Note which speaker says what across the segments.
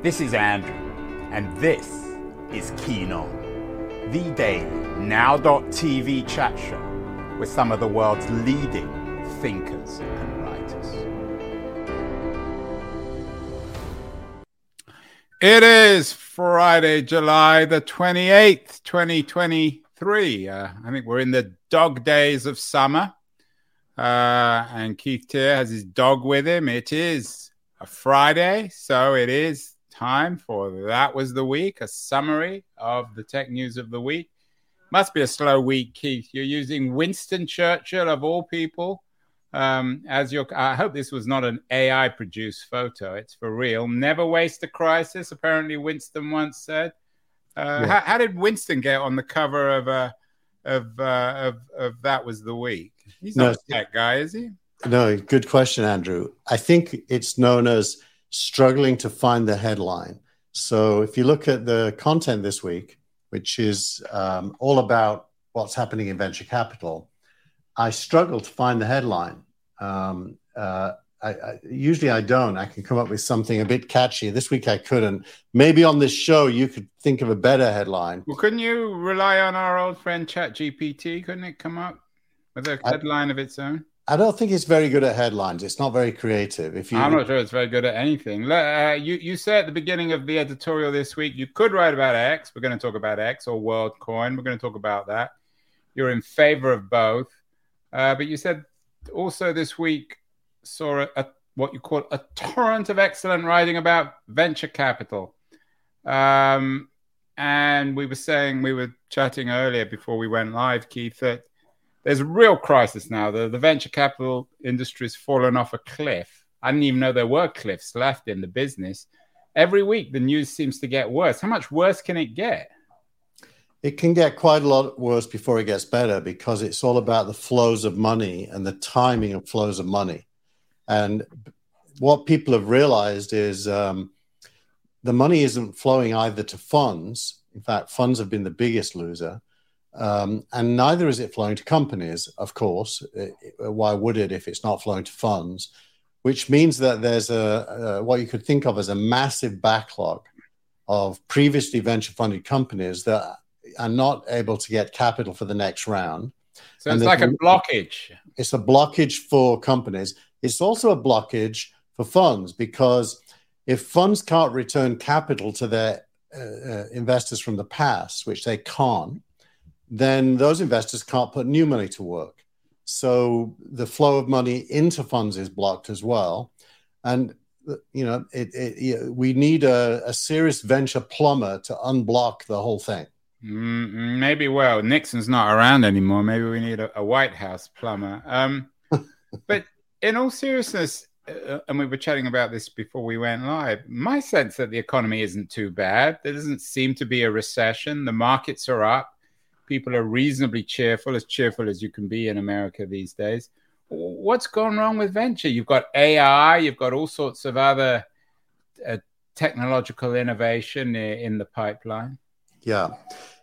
Speaker 1: This is Andrew, and this is Keen On, the daily now.tv chat show with some of the world's leading thinkers and writers.
Speaker 2: It is Friday, July the 28th, 2023. Uh, I think we're in the dog days of summer. Uh, and Keith Teare has his dog with him. It is a Friday, so it is time for That Was the Week, a summary of the tech news of the week. Must be a slow week, Keith. You're using Winston Churchill, of all people, um, as your. I hope this was not an AI produced photo. It's for real. Never waste a crisis, apparently, Winston once said. Uh, yeah. how, how, did Winston get on the cover of, uh, of, uh, of, of That Was the Week? He's not no, a tech guy, is he?
Speaker 3: No, good question, Andrew. I think it's known as struggling to find the headline. So if you look at the content this week, which is um, all about what's happening in venture capital, I struggle to find the headline. Um, uh, I, I, usually I don't. I can come up with something a bit catchy. This week I couldn't. Maybe on this show you could think of a better headline.
Speaker 2: Well, couldn't you rely on our old friend ChatGPT? Couldn't it come up with a headline of its own?
Speaker 3: I don't think it's very good at headlines. It's not very creative. If you,
Speaker 2: I'm not sure it's very good at anything. Uh, you you said at the beginning of the editorial this week you could write about X. We're going to talk about X or WorldCoin. We're going to talk about that. You're in favor of both, uh, but you said also this week saw a, a, what you call a torrent of excellent writing about venture capital. Um, and we were saying we were chatting earlier before we went live, Keith, that there's a real crisis now. The, the venture capital industry has fallen off a cliff. I didn't even know there were cliffs left in the business. Every week, the news seems to get worse. How much worse can it get?
Speaker 3: It can get quite a lot worse before it gets better because it's all about the flows of money and the timing of flows of money. And what people have realized is um, the money isn't flowing either to funds. In fact, funds have been the biggest loser um, and neither is it flowing to companies, of course. It, why would it if it's not flowing to funds? Which means that there's a, a, what you could think of as a massive backlog of previously venture funded companies that are not able to get capital for the next round.
Speaker 2: So it's like a blockage.
Speaker 3: It's a blockage for companies. It's also a blockage for funds because if funds can't return capital to their uh, uh, investors from the past, which they can't, then those investors can't put new money to work. So the flow of money into funds is blocked as well. And you know, it, it, we need a, a, serious venture plumber to unblock the whole thing.
Speaker 2: Mm, maybe well, Nixon's not around anymore. Maybe we need a, a White House plumber. Um, but in all seriousness, uh, and we were chatting about this before we went live. My sense that the economy isn't too bad. There doesn't seem to be a recession. The markets are up people are reasonably cheerful, as cheerful as you can be in America these days. What's gone wrong with venture? You've got AI, you've got all sorts of other uh, technological innovation in the pipeline.
Speaker 3: Yeah.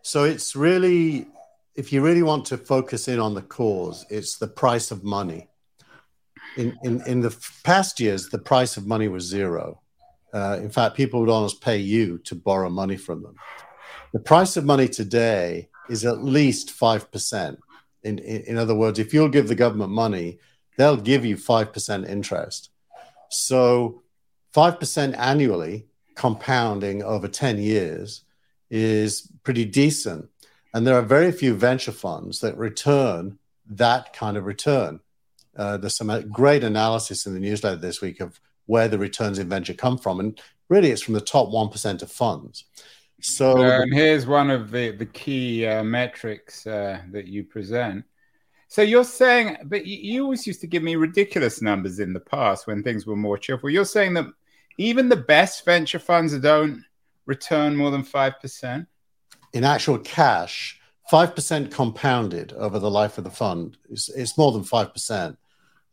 Speaker 3: So it's really, if you really want to focus in on the cause, it's the price of money. In, in, in the past years, the price of money was zero. Uh, in fact, people would almost pay you to borrow money from them. The price of money today is at least 5%. In, in, in other words, if you'll give the government money, they'll give you 5% interest. So 5% annually, compounding over 10 years, is pretty decent. And there are very few venture funds that return that kind of return. Uh, there's some great analysis in the newsletter this week of where the returns in venture come from. And really, it's from the top 1% of funds. So
Speaker 2: um, here's one of the the key uh, metrics uh, that you present. So you're saying, but you always used to give me ridiculous numbers in the past when things were more cheerful. You're saying that even the best venture funds don't return more than five percent.
Speaker 3: In actual cash, five percent compounded over the life of the fund is it's more than five percent.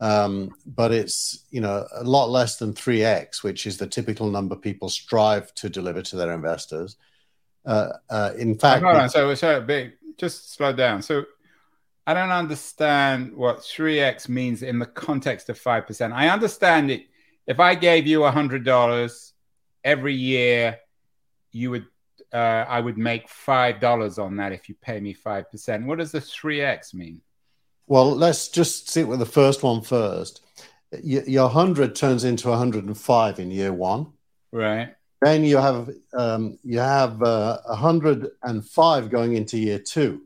Speaker 3: Um, but it's you know a lot less than 3x which is the typical number people strive to deliver to their investors in fact,
Speaker 2: hold on. So, so big, just slow down. So, I don't understand what 3x means in the context of 5%. I understand it. If I gave you $100 every year you would uh, I would make five dollars on that if you pay me five percent. What does the three x mean?
Speaker 3: Well, let's just sit with the first one first. Your hundred turns into 105 in year one.
Speaker 2: Right.
Speaker 3: Then you have um, you have uh, 105 going into year two.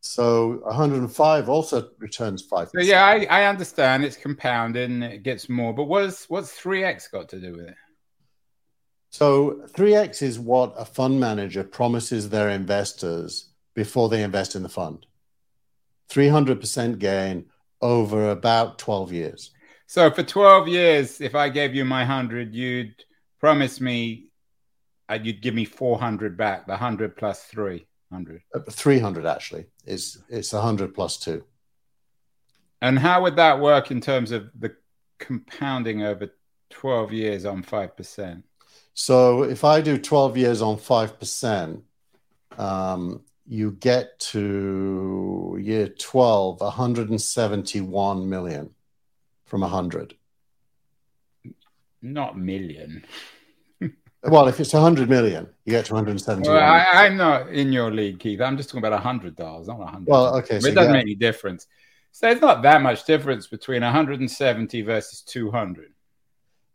Speaker 3: So 105 also returns five.
Speaker 2: So yeah, I, I understand it's compounding, it gets more. But what's what's three x got to do with it?
Speaker 3: So 3x is what a fund manager promises their investors before they invest in the fund. 300% gain over about 12 years.
Speaker 2: So for 12 years, if I gave you my 100, you'd promise me uh, you'd give me 400 back, the 100 plus 300.
Speaker 3: Uh, 300 actually. It's it's 100 plus 2.
Speaker 2: And how would that work in terms of the compounding over 12 years on 5%?
Speaker 3: So if I do 12 years on 5%, um, you get to year 12, 171 million from 100.
Speaker 2: Not million.
Speaker 3: well, if it's 100 million, you get to 171. Well,
Speaker 2: I, am not in your league, Keith. I'm just talking about $100, not 100
Speaker 3: Well, okay.
Speaker 2: So it doesn't make any difference. So there's not that much difference between 170 versus 200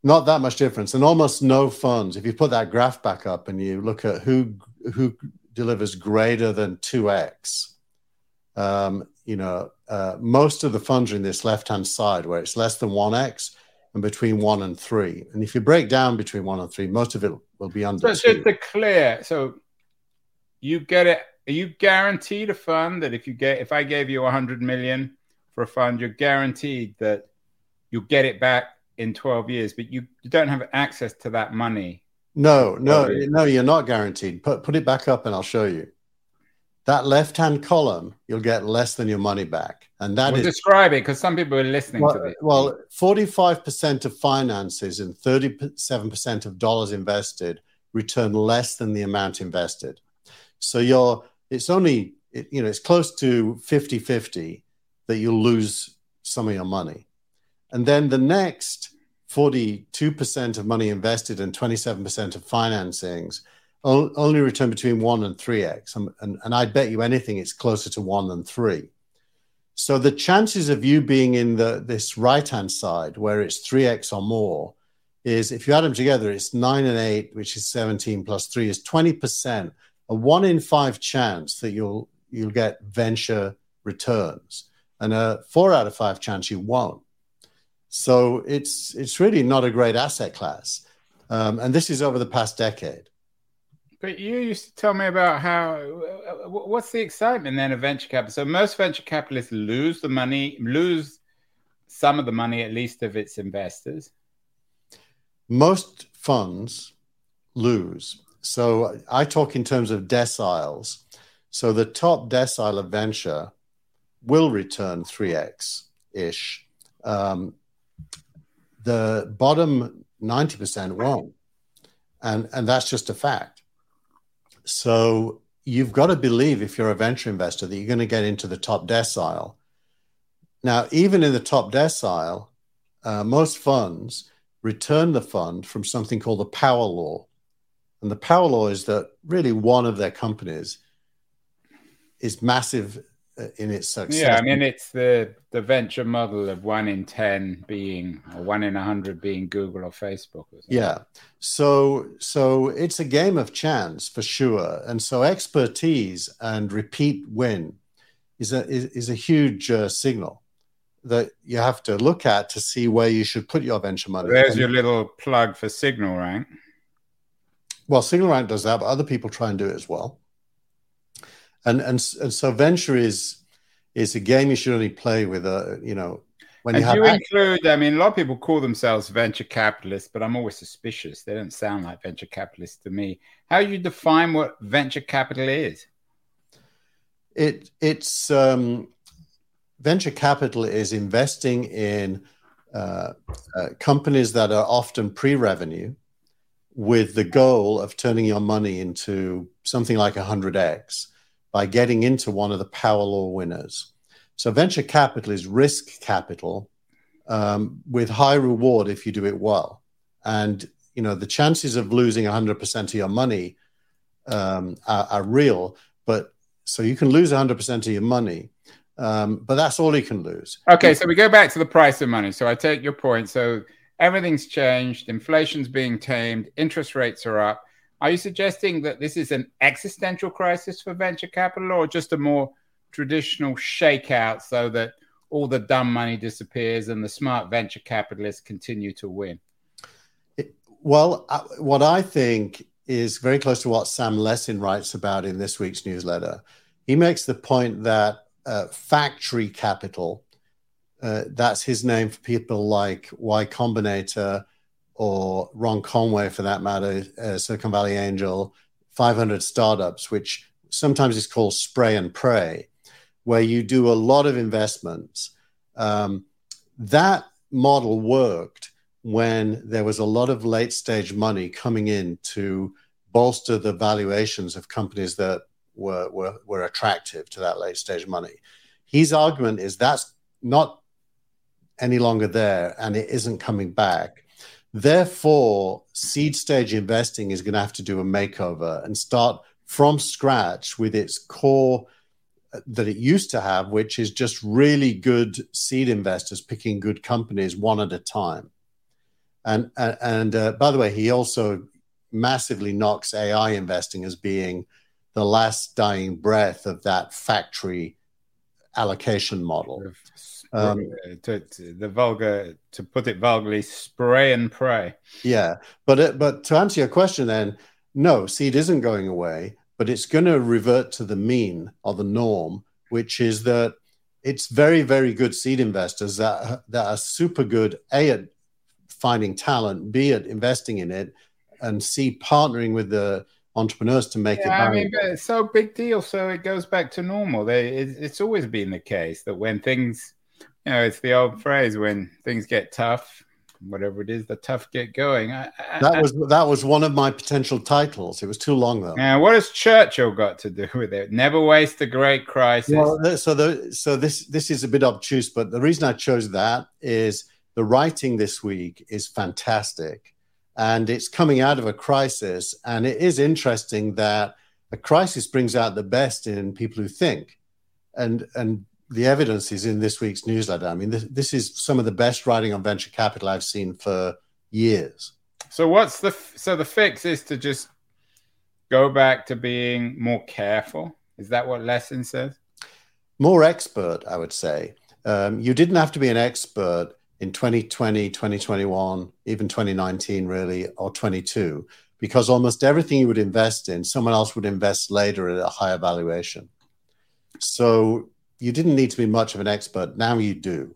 Speaker 3: not that much difference and almost no funds if you put that graph back up and you look at who who delivers greater than 2x um, you know uh, most of the funds are in this left hand side where it's less than 1x and between 1 and 3 and if you break down between 1 and 3 most of it will be under
Speaker 2: so just to clear so you get it are you guaranteed a fund that if you get if i gave you a 100 million for a fund you're guaranteed that you'll get it back in 12 years, but you, you don't have access to that money.
Speaker 3: No, no, no, you're not guaranteed. Put, put it back up and I'll show you. That left hand column, you'll get less than your money back. And that
Speaker 2: well,
Speaker 3: is,
Speaker 2: describe it because some people are listening
Speaker 3: well,
Speaker 2: to this.
Speaker 3: Well, 45% of finances and 37% of dollars invested return less than the amount invested. So you're, it's only, it, you know, it's close to 50 50 that you'll lose some of your money. And then the next 42% of money invested and 27% of financings only return between 1 and 3x. And, and, and I bet you anything it's closer to 1 than 3. So the chances of you being in the this right hand side where it's 3x or more is if you add them together, it's 9 and 8, which is 17 plus 3 is 20%. A 1 in 5 chance that you'll you'll get venture returns and a 4 out of 5 chance you won't. So it's it's really not a great asset class, um, and this is over the past decade.
Speaker 2: But you used to tell me about how what's the excitement then of venture capital? So most venture capitalists lose the money, lose some of the money at least of its investors.
Speaker 3: Most funds lose. So I talk in terms of deciles. So the top decile of venture will return 3x ish. Um, the bottom 90% won't. And, and that's just a fact. So you've got to believe, if you're a venture investor, that you're going to get into the top decile. Now, even in the top decile, uh, most funds return the fund from something called the power law. And the power law is that really one of their companies is massive in its success.
Speaker 2: Yeah, I mean it's the the venture model of one in ten being or one in a hundred being Google or Facebook. Or
Speaker 3: yeah, so so it's a game of chance for sure, and so expertise and repeat win is a is, is a huge uh, signal that you have to look at to see where you should put your venture money.
Speaker 2: There's and, your little plug for SignalRank.
Speaker 3: Well, SignalRank does that, but other people try and do it as well and and, and so venture is is a game you should only play with a uh, you know
Speaker 2: when you, have you include i mean a lot of people call themselves venture capitalists but i'm always suspicious. They don't sound like venture capitalists to me. How do you define what venture capital is?
Speaker 3: It it's um, venture capital is investing in uh, uh, companies that are often pre-revenue with the goal of turning your money into something like 100x by getting into one of the power law winners. So venture capital is risk capital um, with high reward if you do it well. And you know the chances of losing 100% of your money um, are, are, real. But so you can lose 100% of your money, um, but that's all you can lose.
Speaker 2: Okay, so we go back to the price of money. So I take your point. So everything's changed, inflation's being tamed, interest rates are up. Are you suggesting that this is an existential crisis for venture capital or just a more traditional shakeout so that all the dumb money disappears and the smart venture capitalists continue to win?
Speaker 3: Well, uh, what I think is very close to what Sam Lessin writes about in this week's newsletter. He makes the point that uh, factory capital, uh, that's his name for people like Y Combinator or Ron Conway, for that matter, uh, Silicon Valley Angel, 500 startups, which sometimes is called spray and pray, where you do a lot of investments. Um, that model worked when there was a lot of late stage money coming in to bolster the valuations of companies that were, were, were attractive to that late stage money. His argument is that's not any longer there and it isn't coming back. Therefore, seed stage investing is going to have to do a makeover and start from scratch with its core uh, that it used to have, which is just really good seed investors picking good companies one at a time. And and, and uh, by the way, he also massively knocks AI investing as being the last dying breath of that factory allocation model.
Speaker 2: Um, to, to, the vulgar, to put it vulgarly, spray and pray.
Speaker 3: Yeah, but it, but to answer your question, then no, seed isn't going away, but it's going to revert to the mean or the norm, which is that it's very very good seed investors that that are super good a at finding talent, b at investing in it, and c partnering with the entrepreneurs to make yeah, it. I mean,
Speaker 2: but it's so big deal. So it goes back to normal. They, it, it's always been the case that when things you know, it's the old phrase when things get tough, whatever it is, the tough get going. I,
Speaker 3: I, that was that was one of my potential titles. It was too long though.
Speaker 2: Now, what has Churchill got to do with it? Never waste a great crisis.
Speaker 3: Well, so the, so this this is a bit obtuse, but the reason I chose that is the writing this week is fantastic, and it's coming out of a crisis, and it is interesting that a crisis brings out the best in people who think, and and the evidence is in this week's newsletter. I mean, this, this is some of the best writing on venture capital I've seen for years.
Speaker 2: So what's the so the fix is to just go back to being more careful. Is that what Lessin says?
Speaker 3: More expert, I would say. Um, you didn't have to be an expert in 2020, 2021, even 2019, really, or 22, because almost everything you would invest in, someone else would invest later at a higher valuation. So you didn't need to be much of an expert. Now you do,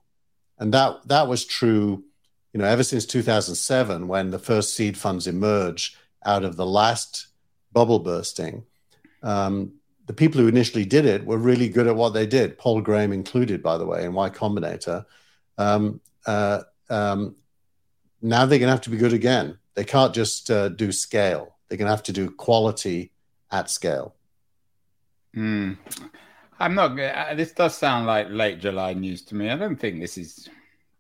Speaker 3: and that that was true, you know, ever since 2007 when the first seed funds emerged out of the last bubble bursting. Um, the people who initially did it were really good at what they did. Paul Graham included, by the way, in Y Combinator. Um, uh, um, now they're going to have to be good again. They can't just uh, do scale. They're going to have to do quality at scale.
Speaker 2: Mm. I'm not. Uh, this does sound like late July news to me. I don't think this is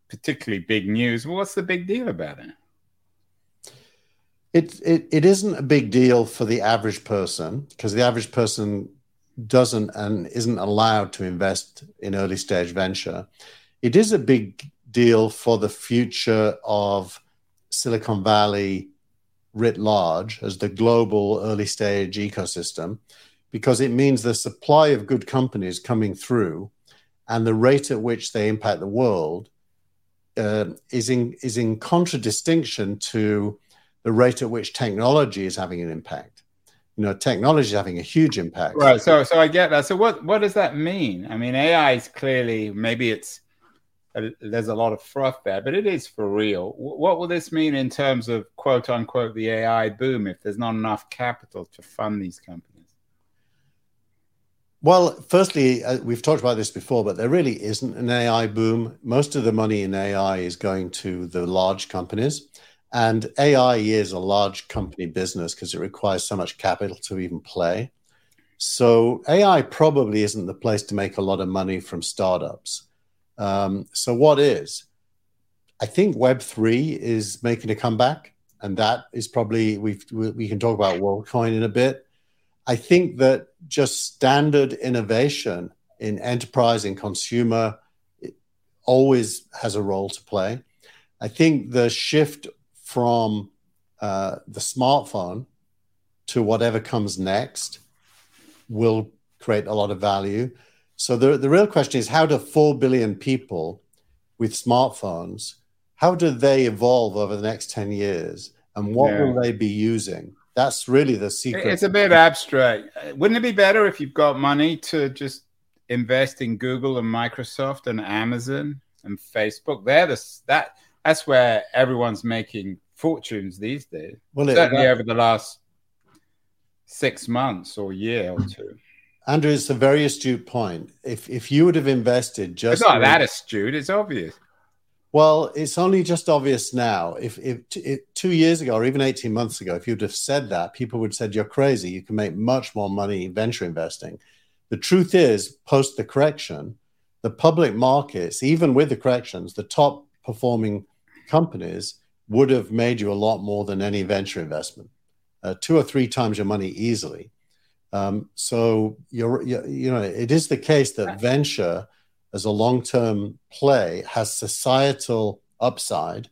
Speaker 2: particularly big news. What's the big deal about it?
Speaker 3: It it, it isn't a big deal for the average person because the average person doesn't and isn't allowed to invest in early stage venture. It is a big deal for the future of Silicon Valley writ large as the global early stage ecosystem because it means the supply of good companies coming through and the rate at which they impact the world uh, is in is in contradistinction to the rate at which technology is having an impact. You know, technology is having a huge impact.
Speaker 2: Right. So, so I get that. So, what what does that mean? I mean, AI is clearly maybe it's a, there's a lot of froth there, but it is for real. What will this mean in terms of quote unquote the AI boom if there's not enough capital to fund these companies?
Speaker 3: Well, firstly, uh, we've talked about this before, but there really isn't an AI boom. Most of the money in AI is going to the large companies. And AI is a large company business because it requires so much capital to even play. So AI probably isn't the place to make a lot of money from startups. Um, so what is? I think Web3 is making a comeback. and that is probably we we can talk about WorldCoin in a bit. I think that just standard innovation in enterprise and consumer always has a role to play. I think the shift from uh, the smartphone to whatever comes next will create a lot of value. So the, the real question is how do 4 billion people with smartphones, how do they evolve over the next 10 years? And what yeah. will they be using? That's really the secret.
Speaker 2: It's a bit abstract. Wouldn't it be better if you've got money to just invest in Google and Microsoft and Amazon and Facebook? They're the, that that's where everyone's making fortunes these days. Well, certainly it, over the last six months or year or two.
Speaker 3: Andrew, it's a very astute point. If if you would have invested just
Speaker 2: it's not that astute, it's obvious.
Speaker 3: Well, it's only just obvious now. If, if, if two years ago or even eighteen months ago, if you'd have said that, people would have said you're crazy. You can make much more money venture investing. The truth is, post the correction, the public markets, even with the corrections, the top performing companies would have made you a lot more than any venture investment, uh, two or three times your money easily. Um, so you're, you you know it is the case that venture as a long-term play has societal upside.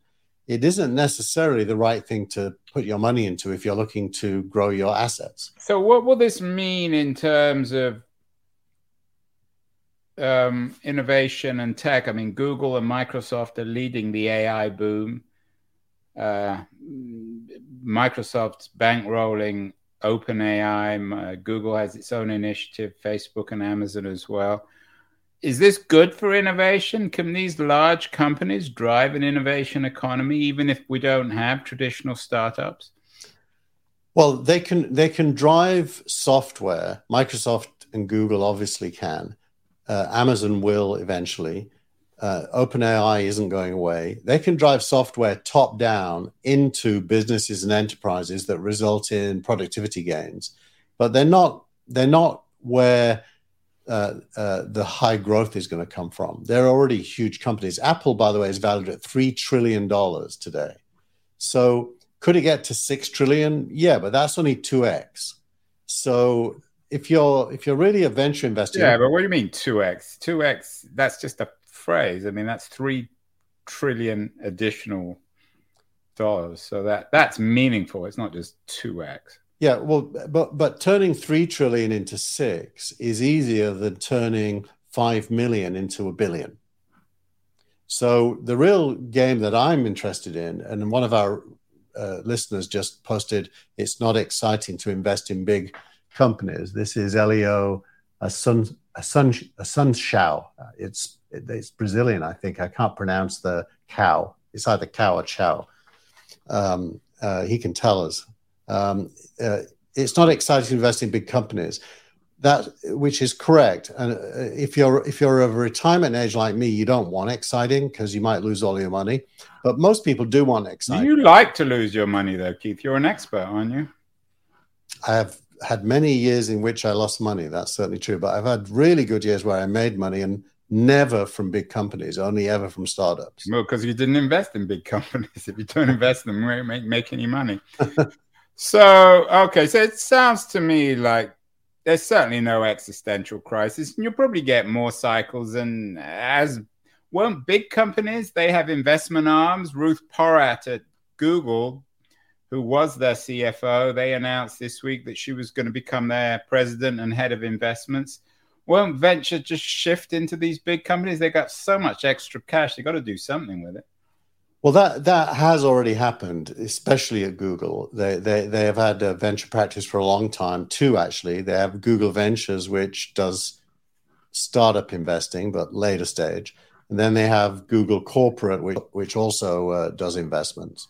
Speaker 3: It isn't necessarily the right thing to put your money into if you're looking to grow your assets.
Speaker 2: So what will this mean in terms of um, innovation and tech? I mean, Google and Microsoft are leading the AI boom. Uh, Microsoft's bankrolling OpenAI. Uh, Google has its own initiative, Facebook and Amazon as well. Is this good for innovation? Can these large companies drive an innovation economy, even if we don't have traditional startups?
Speaker 3: Well, they can. They can drive software. Microsoft and Google obviously can. Uh, Amazon will eventually uh, OpenAI isn't going away. They can drive software top down into businesses and enterprises that result in productivity gains, but they're not. They're not where uh, uh, the high growth is going to come from. They're already huge companies. Apple, by the way, is valued at three trillion dollars today. So could it get to six trillion? Yeah, but that's only two x. So if you're if you're really a venture investor,
Speaker 2: yeah, but what do you mean two x? Two x? That's just a phrase. I mean, that's three trillion additional dollars. So that that's meaningful. It's not just two x.
Speaker 3: Yeah, well, but but turning three trillion into six is easier than turning five million into a billion. So the real game that I'm interested in, and one of our uh, listeners just posted, it's not exciting to invest in big companies. This is Elio a sun a sun a sun shao. It's it's Brazilian, I think. I can't pronounce the cow. It's either cow or chow. Um, uh, he can tell us. Um, uh, it's not exciting to invest in big companies. That which is correct. And uh, if you're if you're of a retirement age like me, you don't want exciting because you might lose all your money. But most people do want exciting.
Speaker 2: You like to lose your money, though, Keith. You're an expert, aren't you?
Speaker 3: I have had many years in which I lost money. That's certainly true. But I've had really good years where I made money and never from big companies, only ever from startups.
Speaker 2: Well, because you didn't invest in big companies. If you don't invest in them, you won't make, make any money. so, okay. So it sounds to me like there's certainly no existential crisis. And you'll probably get more cycles. And as won't big companies, they have investment arms. Ruth Porat at Google who was their CFO, they announced this week that she was going to become their president and head of investments. Won't venture just shift into these big companies? They got so much extra cash, they got to do something with it.
Speaker 3: Well, that that has already happened, especially at Google. They they they have had a venture practice for a long time too. Actually, they have Google Ventures, which does startup investing, but later stage, and then they have Google Corporate, which which also uh, does investments.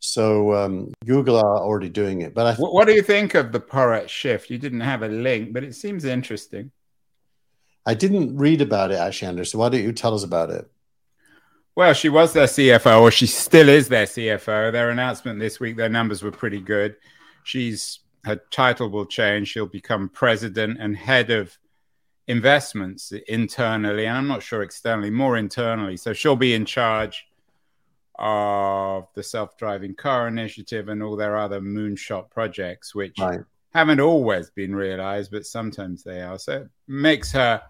Speaker 3: So um, Google are already doing it. But I
Speaker 2: th- what do you think of the Porat shift? You didn't have a link, but it seems interesting.
Speaker 3: I didn't read about it actually, Anderson. Why don't you tell us about it?
Speaker 2: Well, she was their CFO, or she still is their CFO. Their announcement this week, their numbers were pretty good. She's her title will change. She'll become president and head of investments internally, and I'm not sure externally, more internally. So she'll be in charge of the self-driving car initiative and all their other moonshot projects, which
Speaker 3: Right.
Speaker 2: haven't always been realized, but sometimes they are. So it makes her,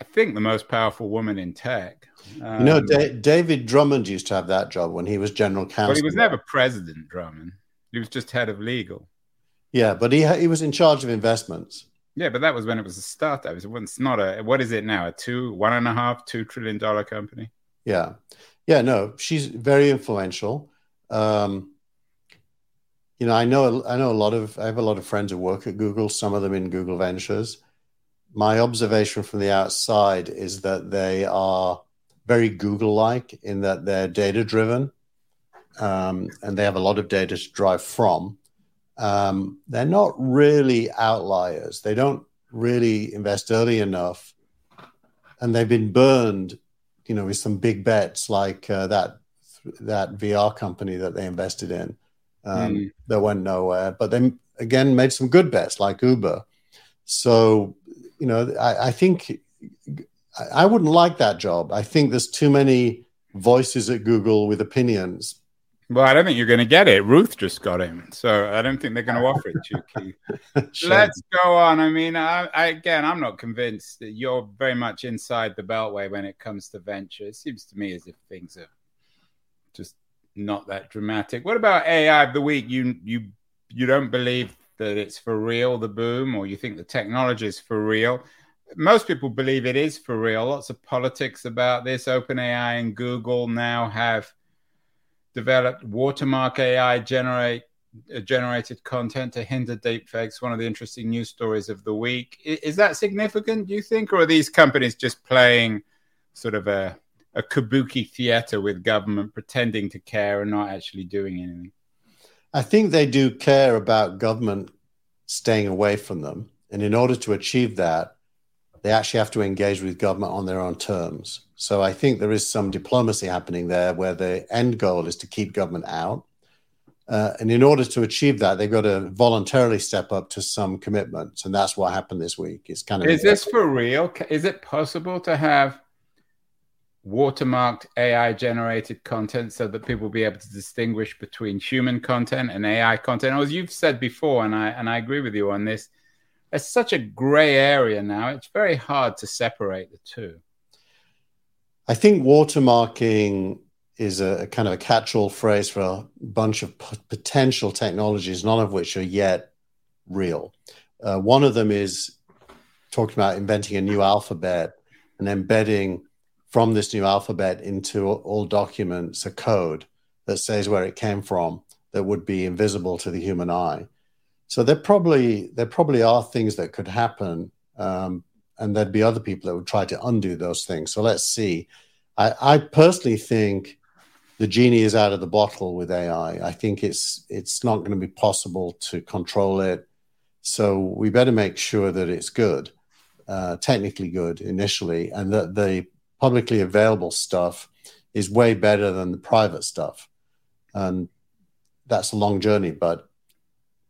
Speaker 2: I think, the most powerful woman in tech.
Speaker 3: You know,
Speaker 2: Um,
Speaker 3: Da- David Drummond used to have that job when he was general counsel.
Speaker 2: well, he was never president, Drummond. He was just head of legal.
Speaker 3: Yeah, but he ha- he was in charge of investments.
Speaker 2: Yeah, but that was when it was a startup. It was not a. What is it now? A two, one and a half, two trillion dollar company.
Speaker 3: Yeah, yeah. No, she's very influential. Um, you know, I know I know a lot of I have a lot of friends who work at Google. Some of them in Google Ventures. My observation from the outside is that they are very Google-like in that they're data-driven, um, and they have a lot of data to drive from. Um, they're not really outliers. They don't really invest early enough, and they've been burned you know, with some big bets like uh, that that VR company that they invested in um,
Speaker 2: Mm.
Speaker 3: that went nowhere. But they again made some good bets like Uber. So you know, I, I think I, wouldn't like that job. I think there's too many voices at Google with opinions.
Speaker 2: Well, I don't think you're going to get it. Ruth just got him, so I don't think they're going to offer it to you,
Speaker 3: Sure.
Speaker 2: Let's go on. I mean, I, I, again, I'm not convinced that you're very much inside the beltway when it comes to venture. It seems to me as if things are just not that dramatic. What about AI of the week? You you you don't believe that it's for real, the boom, or you think the technology is for real? Most people believe it is for real. Lots of politics about this. OpenAI and Google now have developed watermark AI generate uh, generated content to hinder deepfakes. One of the interesting news stories of the week. I- Is that significant? Do you think, or are these companies just playing sort of a a kabuki theater with government, pretending to care and not actually doing anything?
Speaker 3: I think they do care about government staying away from them. And in order to achieve that, they actually have to engage with government on their own terms. So I think there is some diplomacy happening there where the end goal is to keep government out. Uh, and in order to achieve that, they've got to voluntarily step up to some commitments. And that's what happened this week. It's kind of
Speaker 2: Is this for real? Is it possible to have watermarked AI generated content so that people will be able to distinguish between human content and AI content? As you've said before, and I and I agree with you on this, it's such a gray area now. It's very hard to separate the two.
Speaker 3: I think watermarking is a, a kind of a catch-all phrase for a bunch of p- potential technologies, none of which are yet real. Uh, one of them is talking about inventing a new alphabet and embedding from this new alphabet into all documents a code that says where it came from that would be invisible to the human eye. So there probably there probably are things that could happen, um, and there'd be other people that would try to undo those things. So let's see. I, I personally think the genie is out of the bottle with AI. I think it's it's not going to be possible to control it. So we better make sure that it's good, uh, technically good initially, and that the publicly available stuff is way better than the private stuff. And that's a long journey, but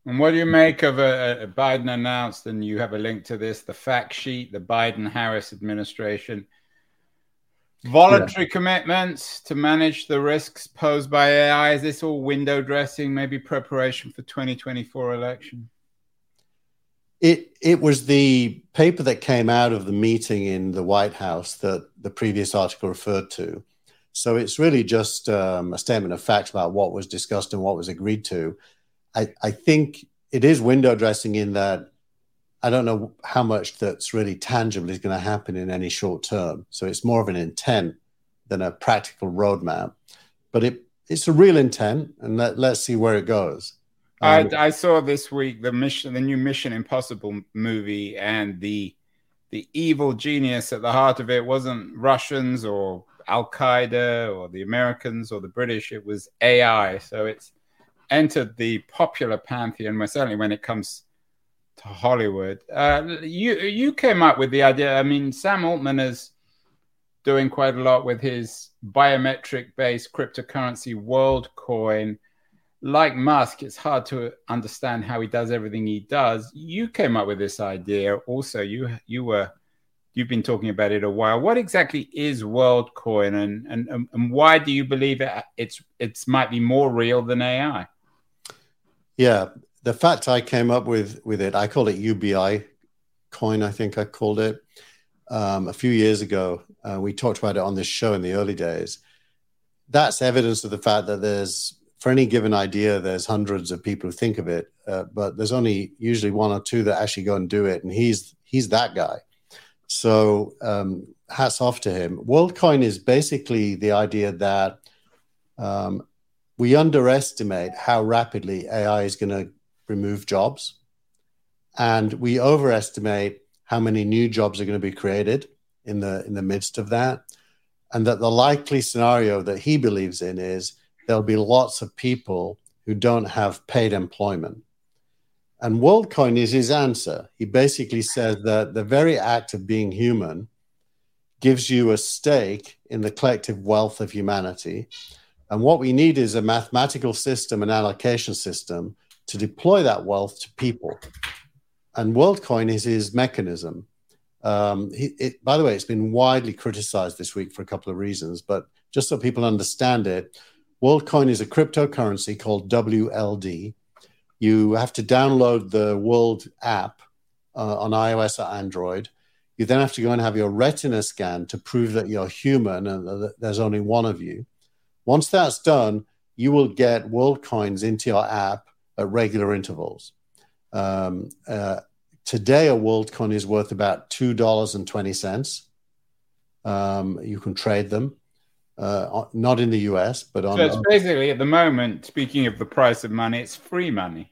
Speaker 2: And what do you make of a, a Biden announced, and you have a link to this, the fact sheet, the Biden Harris administration, voluntary commitments to manage the risks posed by AI? Is this all window dressing, maybe preparation for 2024 election?
Speaker 3: It it was the paper that came out of the meeting in the White House that the previous article referred to. So it's really just um, a statement of facts about what was discussed and what was agreed to. I, I think it is window dressing in that I don't know how much that's really tangible is going to happen in any short term. So it's more of an intent than a practical roadmap. But it it's a real intent, and let, let's see where it goes. Um,
Speaker 2: I, I saw this week the mission, the new Mission Impossible movie, and the the evil genius at the heart of it wasn't Russians or Al Qaeda or the Americans or the British. It was AI. So it's entered the popular pantheon, certainly when it comes to Hollywood. Uh, you you came up with the idea. I mean, Sam Altman is doing quite a lot with his biometric-based cryptocurrency WorldCoin like Musk, it's hard to understand how he does everything he does. You came up with this idea. Also, you you were you've been talking about it a while. What exactly is WorldCoin, and and and why do you believe it it's it's might be more real than AI?
Speaker 3: Yeah, the fact I came up with with it, I call it UBI coin. I think I called it um, a few years ago. Uh, we talked about it on this show in the early days. That's evidence of the fact that there's for any given idea, there's hundreds of people who think of it, uh, but there's only usually one or two that actually go and do it, and he's he's that guy. So um, hats off to him. WorldCoin is basically the idea that um, we underestimate how rapidly AI is going to remove jobs, and we overestimate how many new jobs are going to be created in the in the midst of that, and that the likely scenario that he believes in is there'll be lots of people who don't have paid employment. And WorldCoin is his answer. He basically says that the very act of being human gives you a stake in the collective wealth of humanity. And what we need is a mathematical system, an allocation system to deploy that wealth to people. And WorldCoin is his mechanism. Um, it, by the way, it's been widely criticized this week for a couple of reasons, but just so people understand it, WorldCoin is a cryptocurrency called WLD. You have to download the World app uh, on iOS or Android. You then have to go and have your retina scan to prove that you're human and that there's only one of you. Once that's done, you will get WorldCoins into your app at regular intervals. Um, uh, today, a WorldCoin is worth about $2.20. Um, you can trade them uh, not in the US, but on.
Speaker 2: So it's basically at the moment, speaking of the price of money, it's free money.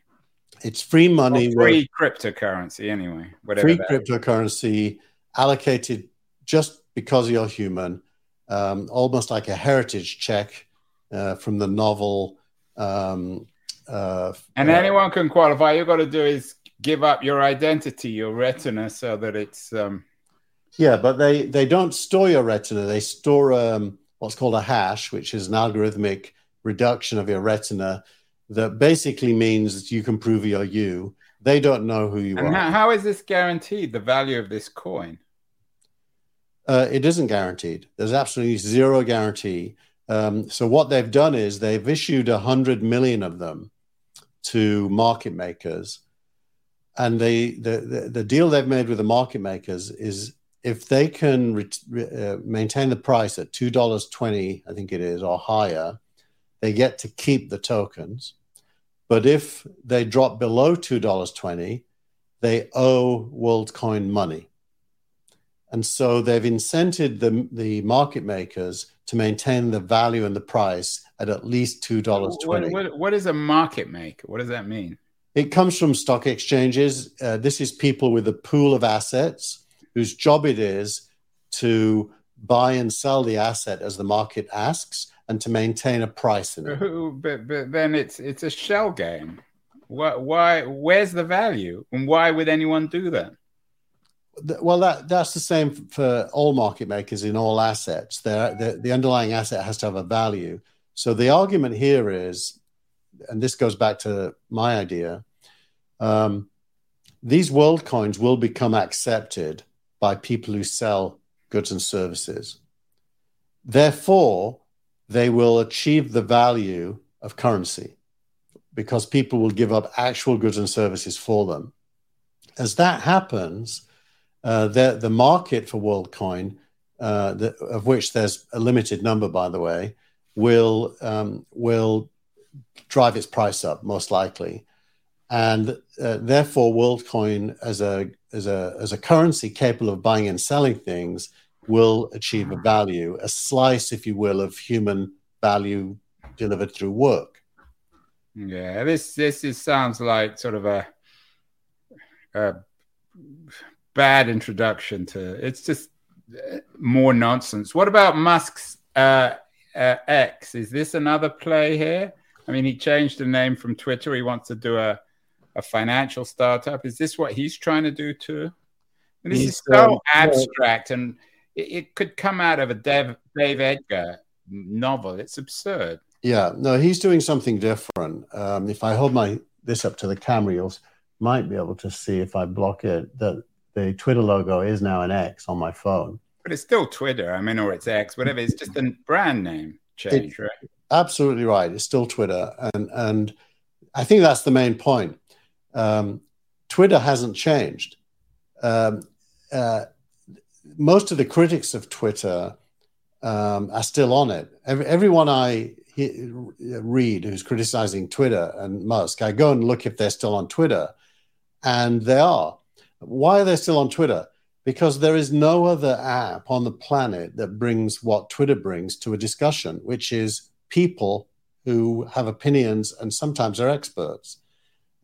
Speaker 3: It's free money.
Speaker 2: Or free cryptocurrency, anyway.
Speaker 3: Whatever free cryptocurrency allocated just because you're human, um, almost like a heritage check uh, from the novel. Um,
Speaker 2: uh, and uh, anyone can qualify. You've got to do is give up your identity, your retina, so that it's. Um...
Speaker 3: Yeah, but they they don't store your retina. They store um, what's called a hash, which is an algorithmic reduction of your retina that basically means that you can prove you're you. They don't know who you
Speaker 2: and
Speaker 3: are.
Speaker 2: How, how is this guaranteed, the value of this coin?
Speaker 3: Uh, it isn't guaranteed. There's absolutely zero guarantee. Um, so what they've done is they've issued a hundred million of them to market makers, and they the, the, the deal they've made with the market makers is if they can re- uh, maintain the price at two dollars twenty, I think it is, or higher, they get to keep the tokens. But if they drop below two dollars twenty, they owe WorldCoin money, and so they've incented the the market makers to maintain the value and the price at at least two dollars twenty.
Speaker 2: What, what, what is a market maker? What does that mean?
Speaker 3: It comes from stock exchanges. Uh, this is people with a pool of assets whose job it is to buy and sell the asset as the market asks and to maintain a price in it.
Speaker 2: But, but then it's it's a shell game. Why, why? Where's the value, and why would anyone do that?
Speaker 3: Well, that that's the same for all market makers in all assets. the, the underlying asset has to have a value. So the argument here is, and this goes back to my idea, um, these world coins will become accepted by people who sell goods and services. Therefore, they will achieve the value of currency because people will give up actual goods and services for them. As that happens, uh, the, the market for WorldCoin, uh, of which there's a limited number, by the way, will um, will drive its price up most likely, and uh, therefore WorldCoin as a as a as a currency capable of buying and selling things will achieve a value, a slice, if you will, of human value delivered through work.
Speaker 2: Yeah, this this is, sounds like sort of a, a bad introduction to. It's just uh, more nonsense. What about Musk's uh, uh, X? Is this another play here? I mean, he changed the name from Twitter. He wants to do a a financial startup. Is this what he's trying to do too? And this he's, is so um, abstract, and it, it, could come out of a Dave, Dave Eggers novel. It's absurd.
Speaker 3: Yeah, no, he's doing something different. Um, if I hold my this up to the camera, you might be able to see if I block it that the Twitter logo is now an X on my phone.
Speaker 2: But it's still Twitter. I mean, or it's X, whatever. It's just a brand name change, it, right?
Speaker 3: Absolutely right. It's still Twitter, and and I think that's the main point. Um, Twitter hasn't changed. Um, uh, most of the critics of Twitter um, are still on it. Every, everyone I he, read who's criticizing Twitter and Musk, I go and look if they're still on Twitter, and they are. Why are they still on Twitter? Because there is no other app on the planet that brings what Twitter brings to a discussion, which is people who have opinions and sometimes are experts.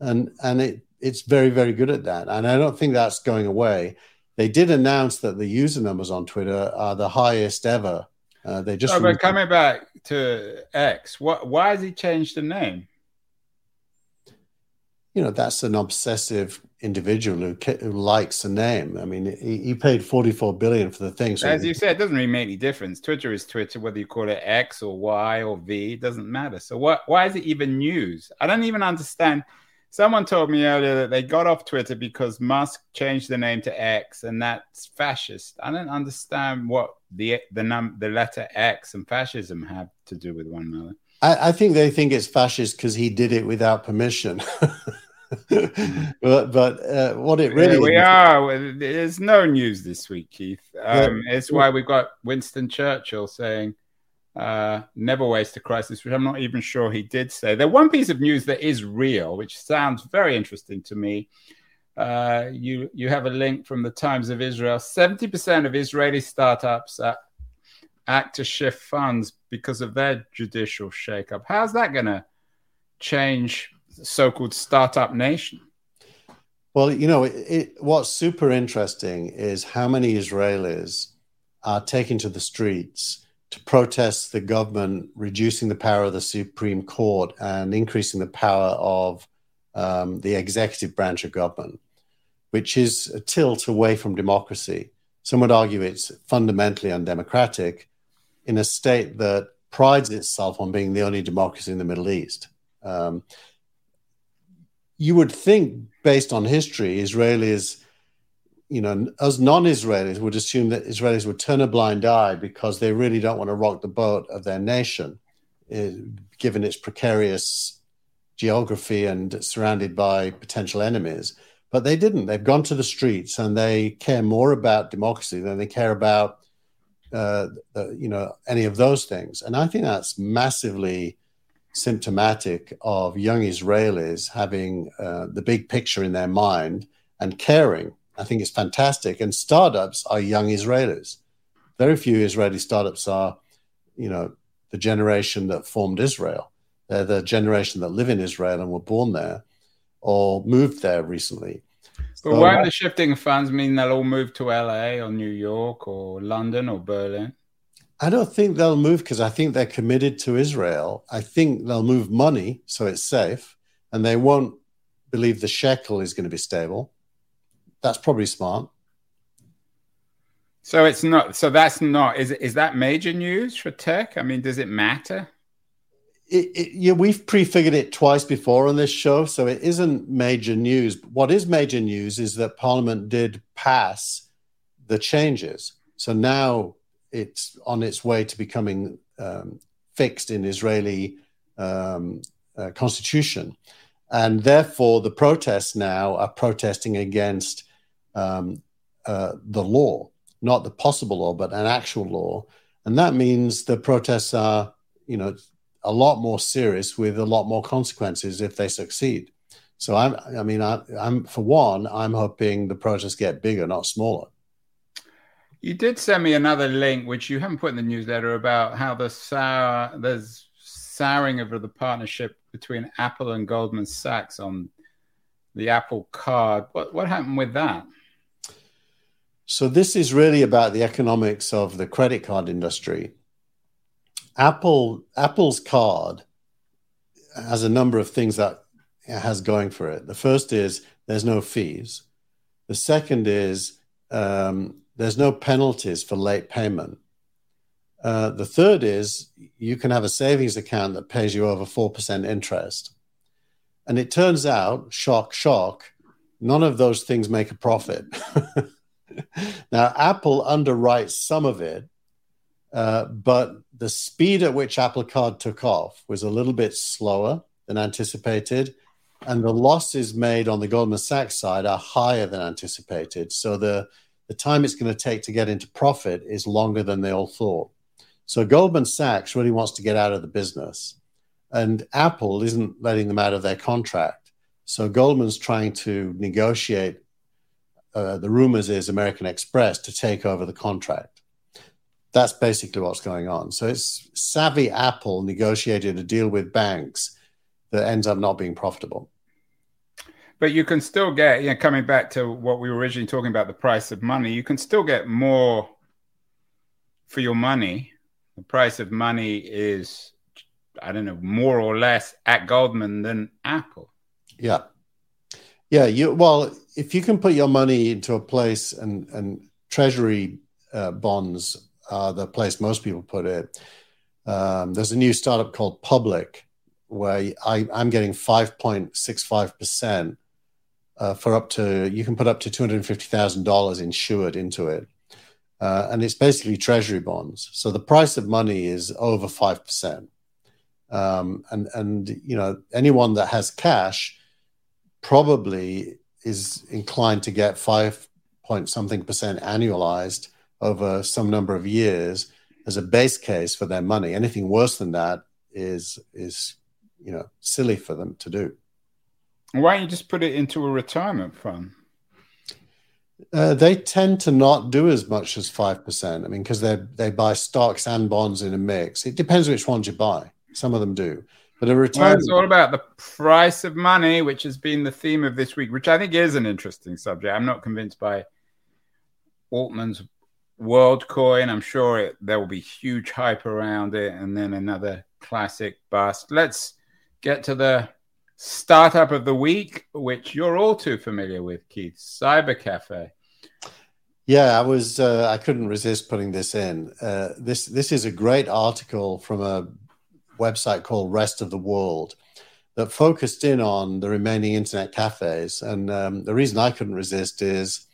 Speaker 3: And, and it, it's very, very good at that. And I don't think that's going away. They did announce that the user numbers on Twitter are the highest ever. Uh, they just.
Speaker 2: Oh, but coming back to X, what? Why has he changed the name?
Speaker 3: You know, that's an obsessive individual who, who likes a name. I mean, he, he, paid 44 billion for the thing.
Speaker 2: So As you said, it doesn't really make any difference. Twitter is Twitter, whether you call it X or Y or V, it doesn't matter. So what? Why is it even news? I don't even understand. Someone told me earlier that they got off Twitter because Musk changed the name to X, and that's fascist. I don't understand what the the num the letter X and fascism have to do with one another.
Speaker 3: I, I think they think it's fascist because he did it without permission. but but uh, what it really
Speaker 2: yeah, we are there's no news this week keith um, yeah. it's why we've got winston churchill saying uh, never waste a crisis, which I'm not even sure he did say. The one piece of news that is real, which sounds very interesting to me. Uh, you you have a link from the Times of Israel. Seventy percent of Israeli startups are, act to shift funds because of their judicial shakeup. How's that going to change so-called startup nation?
Speaker 3: Well, you know, it, it, what's super interesting is how many Israelis are taking to the streets to protest the government reducing the power of the Supreme Court and increasing the power of um, the executive branch of government, which is a tilt away from democracy. Some would argue it's fundamentally undemocratic in a state that prides itself on being the only democracy in the Middle East. Um, you would think, based on history, Israelis you know, us non-Israelis would assume that Israelis would turn a blind eye because they really don't want to rock the boat of their nation, eh, given its precarious geography and surrounded by potential enemies. But they didn't. They've gone to the streets and they care more about democracy than they care about, uh, uh, you know, any of those things. And I think that's massively symptomatic of young Israelis having uh, the big picture in their mind and caring I think it's fantastic. And startups are young Israelis. Very few Israeli startups are, you know, the generation that formed Israel. They're the generation that live in Israel and were born there or moved there recently.
Speaker 2: But so, won't the shifting funds mean they'll all move to LA or New York or London or Berlin?
Speaker 3: I don't think they'll move because I think they're committed to Israel. I think they'll move money so it's safe, and they won't believe the shekel is going to be stable that's probably smart.
Speaker 2: So it's not. So that's not. Is is that major news for tech? I mean, does it matter?
Speaker 3: It, it, yeah, we've prefigured it twice before on this show, so it isn't major news. What is major news is that Parliament did pass the changes. So now it's on its way to becoming um, fixed in Israeli um, uh, constitution, and therefore the protests now are protesting against um, uh, the law, not the possible law, but an actual law. And that means the protests are, you know, a lot more serious with a lot more consequences if they succeed. So I'm, I mean, I, am for one, I'm hoping the protests get bigger, not smaller.
Speaker 2: You did send me another link, which you haven't put in the newsletter, about how the sour, there's souring of the partnership between Apple and Goldman Sachs on the Apple Card. What what happened with that?
Speaker 3: So this is really about the economics of the credit card industry. Apple Apple's card has a number of things that it has going for it. The first is there's no fees. The second is um, there's no penalties for late payment. Uh, the third is you can have a savings account that pays you over 4% interest. And it turns out, shock, shock, None of those things make a profit. now, Apple underwrites some of it, uh, but the speed at which Apple Card took off was a little bit slower than anticipated. And the losses made on the Goldman Sachs side are higher than anticipated. So the, the time it's going to take to get into profit is longer than they all thought. So Goldman Sachs really wants to get out of the business. And Apple isn't letting them out of their contract. So Goldman's trying to negotiate, uh, the rumors is American Express to take over the contract. That's basically what's going on. So it's savvy Apple negotiated a deal with banks that ends up not being profitable.
Speaker 2: But you can still get, you know, coming back to what we were originally talking about, the price of money, you can still get more for your money. The price of money is I don't know, more or less at Goldman than Apple.
Speaker 3: Yeah. Yeah. You well, if you can put your money into a place and and treasury uh, bonds are the place most people put it. Um, there's a new startup called Public where I, I'm getting 5.65% uh, for up to, you can put up to $250,000 insured into it. Uh, and it's basically treasury bonds. So the price of money is over 5%. Um, and and you know anyone that has cash probably is inclined to get five point something percent annualized over some number of years as a base case for their money. Anything worse than that is is you know silly for them to do.
Speaker 2: Why don't you just put it into a retirement fund?
Speaker 3: Uh, they tend to not do as much as five percent. I mean, because they they buy stocks and bonds in a mix. It depends which ones you buy. Some of them do. But a return. Well,
Speaker 2: it's all about the price of money, which has been the theme of this week, which I think is an interesting subject. I'm not convinced by Altman's WorldCoin. I'm sure it, there will be huge hype around it, and then another classic bust. Let's get to the startup of the week, which you're all too familiar with, Keith. Cyber Cafe.
Speaker 3: Yeah, I was. Uh, I couldn't resist putting this in. Uh, this this is a great article from a website called Rest of the World that focused in on the remaining internet cafes. And um, the reason I couldn't resist is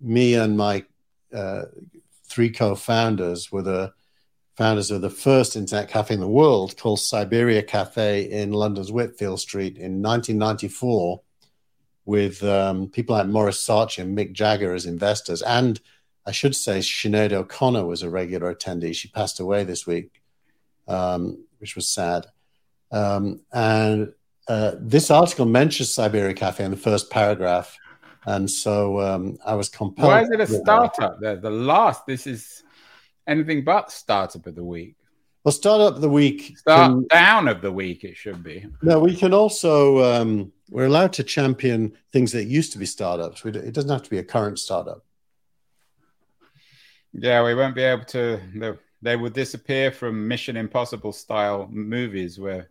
Speaker 3: me and my uh, three co-founders were the founders of the first internet cafe in the world called Cyberia Cafe in London's Whitfield Street in 1994 with um, people like Maurice Saatchi and Mick Jagger as investors. And I should say Sinead O'Connor was a regular attendee. She passed away this week. Um, which was sad. Um, and uh, this article mentions Cyberia Cafe in the first paragraph. And so um, I was compelled.
Speaker 2: Why is it a startup? The, the last, this is anything but startup of the week.
Speaker 3: Well, startup of the week.
Speaker 2: Start can, down of the week, it should be.
Speaker 3: No, we can also, um, we're allowed to champion things that used to be startups. We, it doesn't have to be a current startup.
Speaker 2: Yeah, we won't be able to they would disappear from Mission Impossible style movies where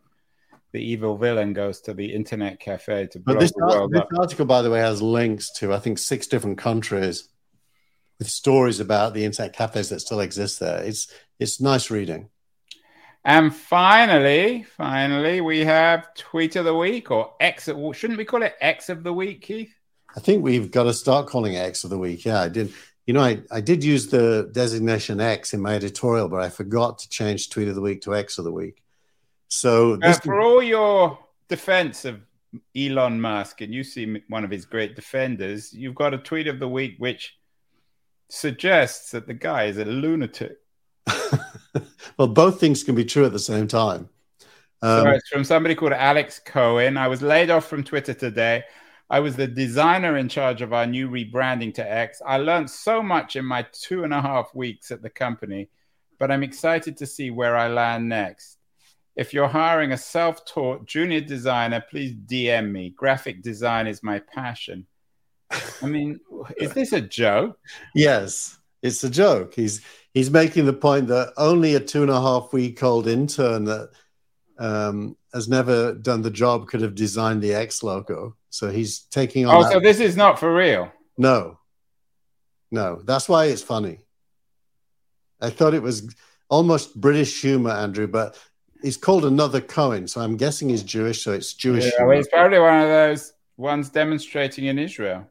Speaker 2: the evil villain goes to the internet cafe to blow
Speaker 3: this,
Speaker 2: the world
Speaker 3: this article, by the way, has links to I think six different countries with stories about the internet cafes that still exist there. It's it's nice reading.
Speaker 2: And finally, finally, we have tweet of the week or X. Shouldn't we call it X of the week, Keith?
Speaker 3: I think we've got to start calling it X of the week. Yeah, I did you know, I, I did use the designation X in my editorial, but I forgot to change tweet of the week to X of the week. So
Speaker 2: uh, for all your defense of Elon Musk, and you see one of his great defenders, you've got a tweet of the week which suggests that the guy is a lunatic.
Speaker 3: well, both things can be true at the same time.
Speaker 2: Um, so it's from somebody called Alex Cohen. I was laid off from Twitter today. I was the designer in charge of our new rebranding to X. I learned so much in my two and a half weeks at the company, but I'm excited to see where I land next. If you're hiring a self taught junior designer, please DM me. Graphic design is my passion. I mean, is this a joke?
Speaker 3: Yes, it's a joke. He's he's making the point that only a two and a half week old intern that um, has never done the job could have designed the X logo. So he's taking on.
Speaker 2: Oh, that. so this is not for real.
Speaker 3: No, no. That's why it's funny. I thought it was almost British humor, Andrew, but he's called another Cohen, so I'm guessing he's Jewish, so it's Jewish.
Speaker 2: Yeah, well, he's probably one of those one's demonstrating in Israel.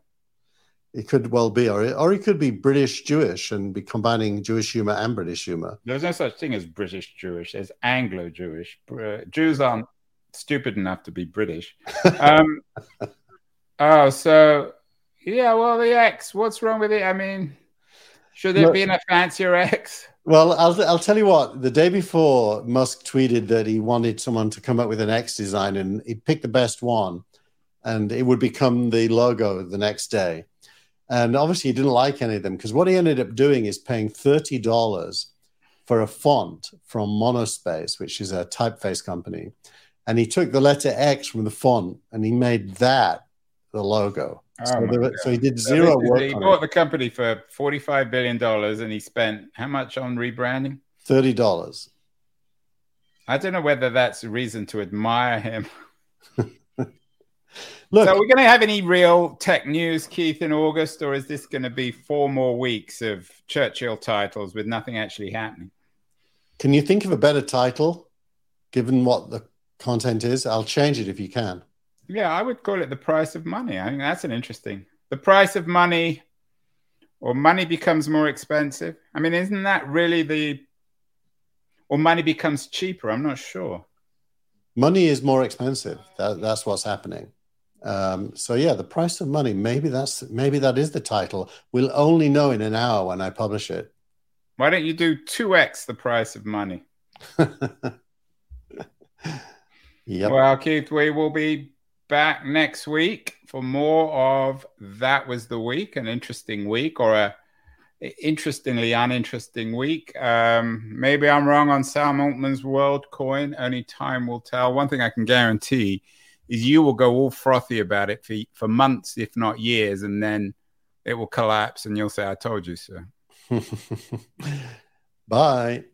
Speaker 3: It could well be, or or he could be British Jewish and be combining Jewish humor and British humor.
Speaker 2: There's no such thing as British Jewish. There's Anglo Jewish. Jews aren't stupid enough to be British. Um, oh, so yeah. Well, the X. What's wrong with it? I mean, should there be a fancier X?
Speaker 3: Well, I'll, I'll tell you what. The day before, Musk tweeted that he wanted someone to come up with an X design, and he picked the best one, and it would become the logo the next day. And obviously, he didn't like any of them because what he ended up doing is paying thirty dollars for a font from Monospace, which is a typeface company, and he took the letter X from the font and he made that the logo. Oh so, so, he did zero so work.
Speaker 2: He bought it. the company for forty-five billion dollars, and he spent how much on rebranding?
Speaker 3: Thirty dollars.
Speaker 2: I don't know whether that's a reason to admire him. Look, so, are we going to have any real tech news, Keith, in August, or is this going to be four more weeks of Churchill titles with nothing actually happening?
Speaker 3: Can you think of a better title, given what the content is? I'll change it if you can.
Speaker 2: Yeah, I would call it the price of money. I think that's an interesting. The price of money, or money becomes more expensive. I mean, isn't that really the, or money becomes cheaper? I'm not sure.
Speaker 3: Money is more expensive. That, that's what's happening. Um, so yeah, the price of money. Maybe that's maybe that is the title. We'll only know in an hour when I publish it.
Speaker 2: Why don't you do two x the price of money? yep. Well, Keith, we will be back next week for more of that was the week, an interesting week, or a interestingly uninteresting week. Um, maybe I'm wrong on Sam Altman's Worldcoin. Only time will tell. One thing I can guarantee is you will go all frothy about it for, for months, if not years, and then it will collapse and you'll say, I told you so.
Speaker 3: Bye.